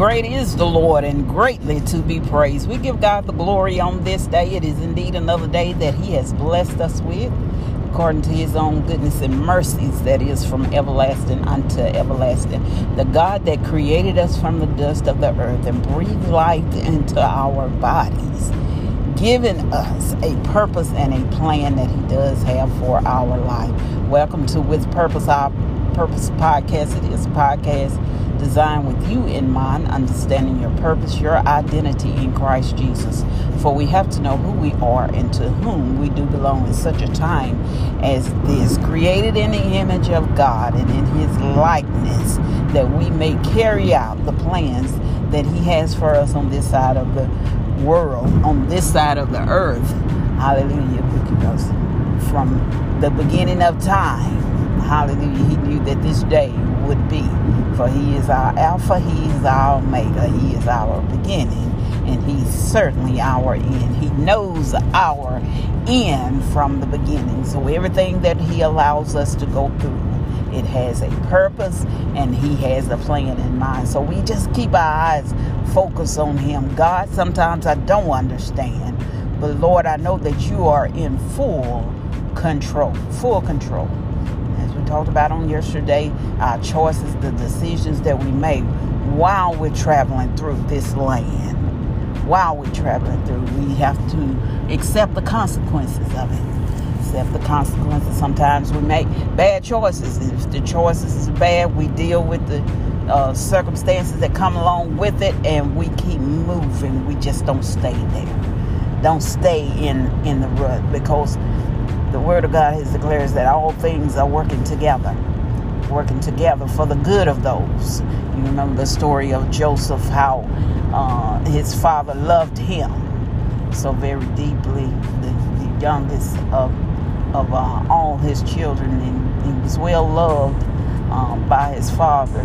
Great is the Lord and greatly to be praised. We give God the glory on this day. It is indeed another day that He has blessed us with, according to His own goodness and mercies, that is from everlasting unto everlasting. The God that created us from the dust of the earth and breathed life into our bodies, giving us a purpose and a plan that He does have for our life. Welcome to With Purpose, our Purpose podcast. It is a podcast designed with you in mind, understanding your purpose, your identity in Christ Jesus. For we have to know who we are and to whom we do belong in such a time as this, created in the image of God and in his likeness, that we may carry out the plans that he has for us on this side of the world, on this side of the earth. Hallelujah. From the beginning of time, hallelujah, he knew that this day would be. For he is our Alpha, he is our Omega, he is our beginning, and he's certainly our end. He knows our end from the beginning. So everything that he allows us to go through, it has a purpose and he has a plan in mind. So we just keep our eyes focused on him. God, sometimes I don't understand, but Lord, I know that you are in full control, full control talked about on yesterday, our choices, the decisions that we make while we're traveling through this land. While we're traveling through, we have to accept the consequences of it. Accept the consequences. Sometimes we make bad choices. If the choices is bad, we deal with the uh, circumstances that come along with it, and we keep moving. We just don't stay there. Don't stay in in the rut because the word of God has declares that all things are working together, working together for the good of those. You remember the story of Joseph, how uh, his father loved him so very deeply, the, the youngest of of uh, all his children, and he was well loved um, by his father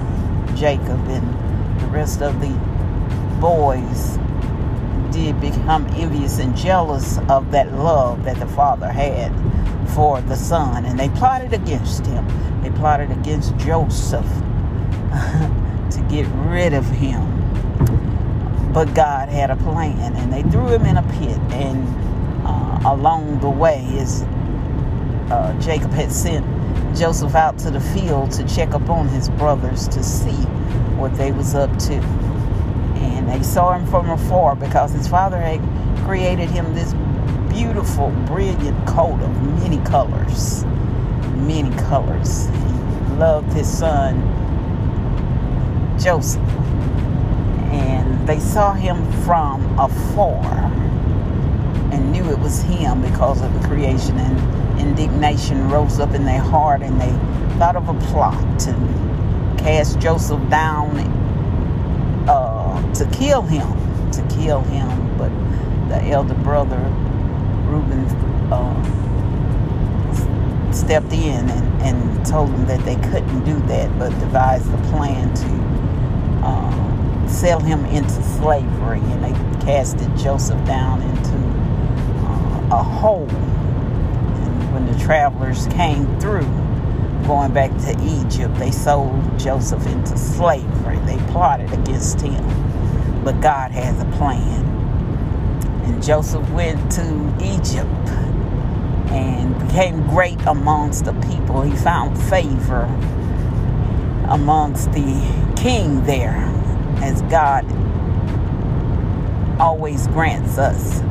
Jacob, and the rest of the boys did become envious and jealous of that love that the father had for the son, and they plotted against him. They plotted against Joseph to get rid of him. But God had a plan, and they threw him in a pit. And uh, along the way, is uh, Jacob had sent Joseph out to the field to check upon his brothers to see what they was up to. And they saw him from afar because his father had created him this beautiful, brilliant coat of many colors. Many colors. He loved his son, Joseph. And they saw him from afar and knew it was him because of the creation. And indignation rose up in their heart, and they thought of a plot to cast Joseph down uh, to kill him. To kill him. But the elder brother Reuben uh, stepped in and, and told them that they couldn't do that, but devised a plan to uh, sell him into slavery. And they casted Joseph down into uh, a hole. And when the travelers came through, going back to Egypt, they sold Joseph into slavery. They plotted against him. But God has a plan. And Joseph went to Egypt and became great amongst the people. He found favor amongst the king there, as God always grants us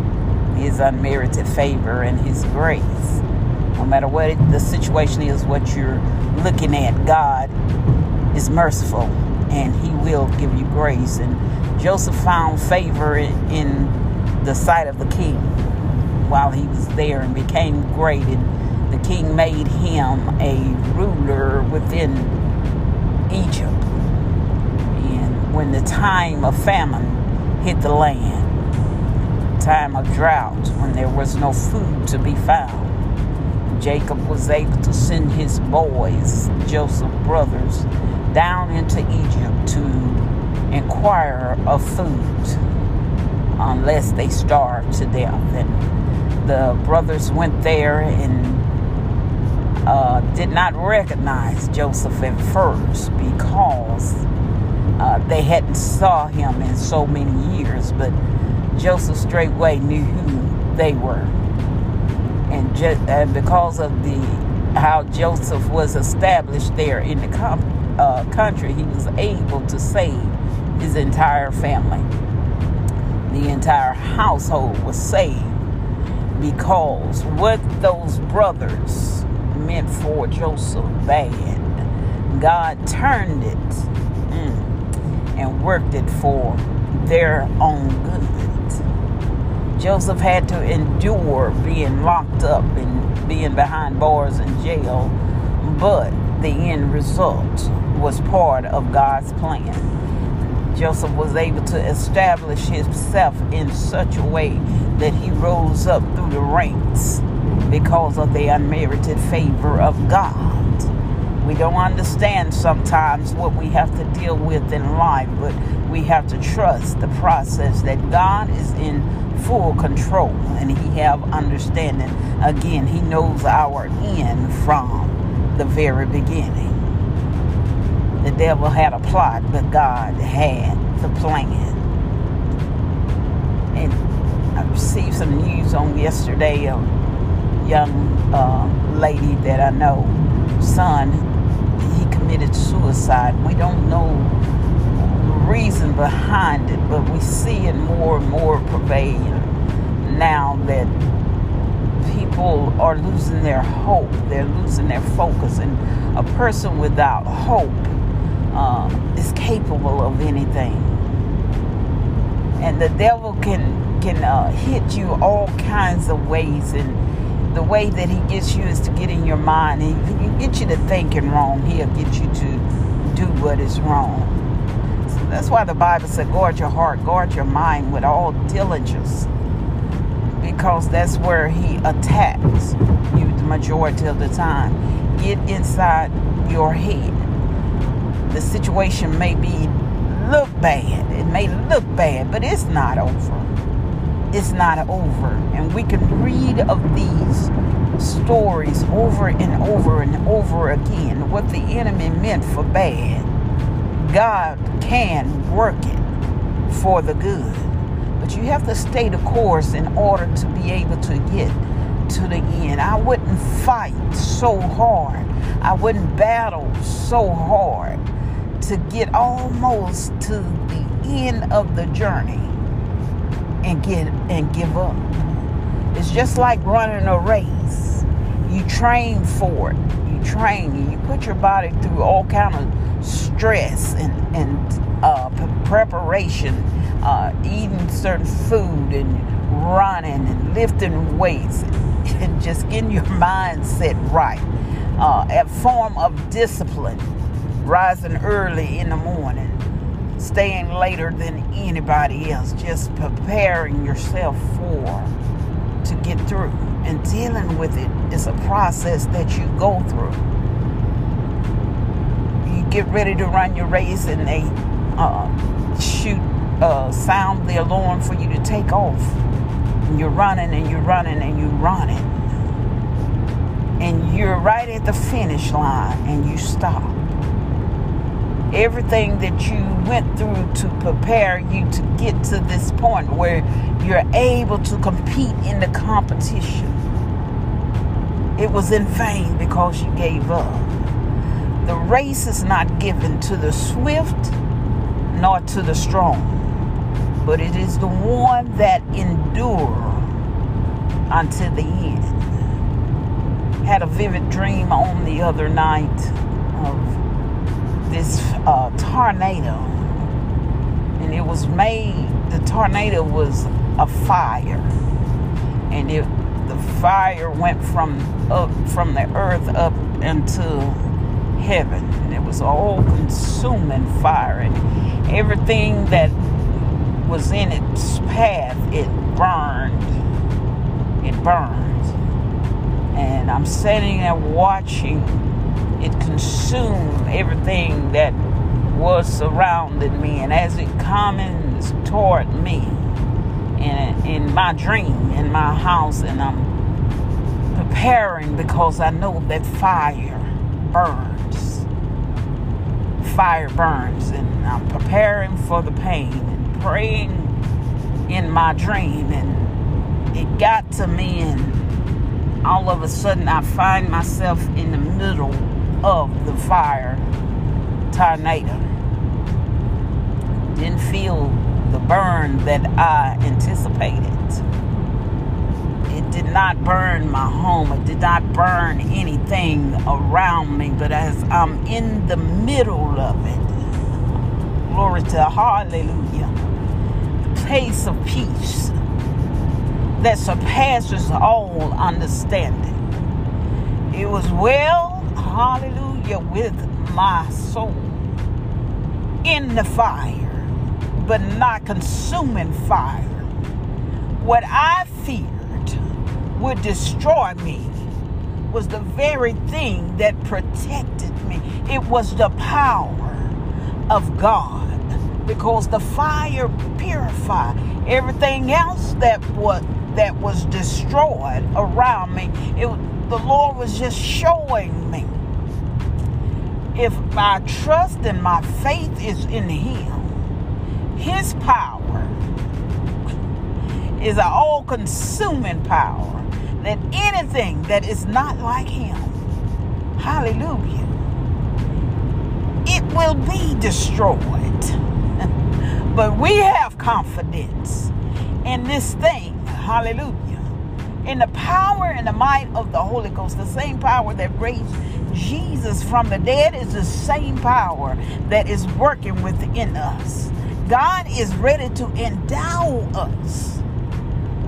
his unmerited favor and his grace. No matter what the situation is, what you're looking at, God is merciful and he will give you grace. And Joseph found favor in the sight of the king while he was there and became great. And the king made him a ruler within Egypt. And when the time of famine hit the land, time of drought, when there was no food to be found, Jacob was able to send his boys, Joseph's brothers, down into Egypt to inquire of food unless they starved to death. And the brothers went there and uh, did not recognize Joseph at first because uh, they hadn't saw him in so many years, but Joseph straightway knew who they were, and, just, and because of the how Joseph was established there in the com- uh, country, he was able to save his entire family. The entire household was saved because what those brothers meant for Joseph bad, God turned it mm, and worked it for their own good. Joseph had to endure being locked up and being behind bars in jail, but the end result was part of God's plan. Joseph was able to establish himself in such a way that he rose up through the ranks because of the unmerited favor of God. We don't understand sometimes what we have to deal with in life, but we have to trust the process that God is in full control and he have understanding. Again, he knows our end from the very beginning. The devil had a plot, but God had the plan. And I received some news on yesterday. A young uh, lady that I know, son, he committed suicide. We don't know the reason behind it, but we see it more and more prevail now that people are losing their hope. They're losing their focus. And a person without hope um, is capable of anything. And the devil can can uh, hit you all kinds of ways, and the way that he gets you is to get in your mind. He can get you to thinking wrong. He'll get you to do what is wrong. So that's why the Bible said, "Guard your heart, guard your mind with all diligence." Because that's where he attacks you the majority of the time. Get inside your head the situation may be look bad. It may look bad, but it's not over. It's not over. And we can read of these stories over and over and over again. What the enemy meant for bad, God can work it for the good. But you have to stay the course in order to be able to get to the end. I wouldn't fight so hard. I wouldn't battle so hard to get almost to the end of the journey and get and give up. It's just like running a race. You train for it. You train. You put your body through all kind of stress and and uh, preparation, uh, eating certain food and running and lifting weights and just getting your mindset right. Uh, a form of discipline rising early in the morning, staying later than anybody else, just preparing yourself for to get through. And dealing with it is a process that you go through. You get ready to run your race, and they uh, shoot, uh, sound the alarm for you to take off. And you're running and you're running and you're running. And you're right at the finish line and you stop everything that you went through to prepare you to get to this point where you're able to compete in the competition. It was in vain because you gave up. The race is not given to the swift nor to the strong, but it is the one that endure until the end. Had a vivid dream on the other night of this uh, tornado, and it was made. The tornado was a fire, and it the fire went from up from the earth up into heaven, and it was all consuming fire, and everything that was in its path it burned. It burned, and I'm sitting there watching it consumed everything that was surrounding me. And as it comes toward me in, in my dream, in my house, and I'm preparing because I know that fire burns. Fire burns. And I'm preparing for the pain and praying in my dream. And it got to me, and all of a sudden, I find myself in the middle of the fire tornado. Didn't feel the burn that I anticipated. It did not burn my home. It did not burn anything around me. But as I'm in the middle of it, glory to hallelujah, the place of peace that surpasses all understanding. It was well, hallelujah, with my soul in the fire but not consuming fire. What I feared would destroy me was the very thing that protected me. It was the power of God because the fire purified everything else that was that was destroyed around me. It, the Lord was just showing me if my trust and my faith is in Him his power is an all consuming power that anything that is not like Him, hallelujah, it will be destroyed. but we have confidence in this thing, hallelujah, in the power and the might of the Holy Ghost, the same power that raised Jesus from the dead is the same power that is working within us. God is ready to endow us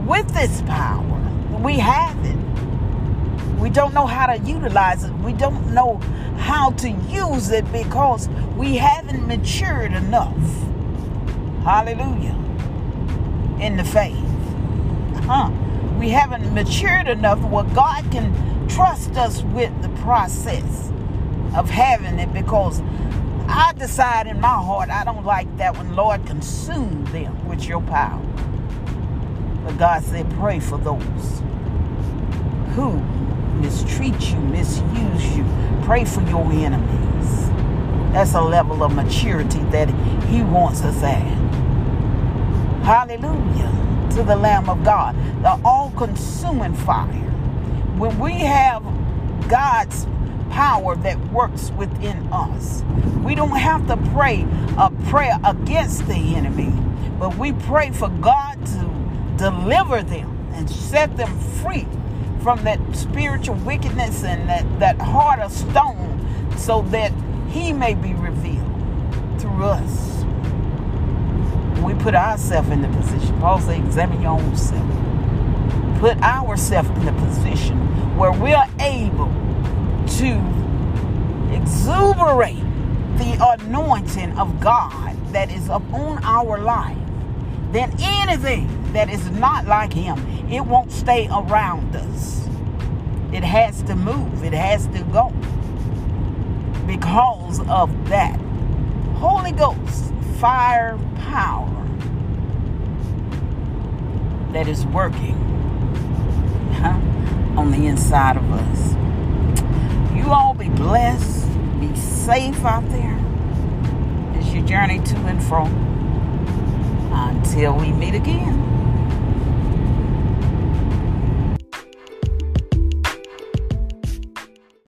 with this power. We have it. We don't know how to utilize it. We don't know how to use it because we haven't matured enough. Hallelujah. In the faith. Huh. We haven't matured enough where God can trust us with the process of having it because I decide in my heart I don't like that when Lord consume them with your power. But God said, pray for those who mistreat you, misuse you. Pray for your enemies. That's a level of maturity that He wants us at. Hallelujah to the Lamb of God, the all consuming fire. When we have God's power that works within us. We don't have to pray a prayer against the enemy, but we pray for God to deliver them and set them free from that spiritual wickedness and that, that heart of stone so that he may be revealed through us. We put ourselves in the position. Paul said, examine your own self. Put ourselves in the position where we're able to exuberate the anointing of God that is upon our life, then anything that is not like Him, it won't stay around us. It has to move, it has to go because of that. Holy Ghost, fire power that is working huh, on the inside of us. You all be blessed, be safe out there as you journey to and from. Until we meet again.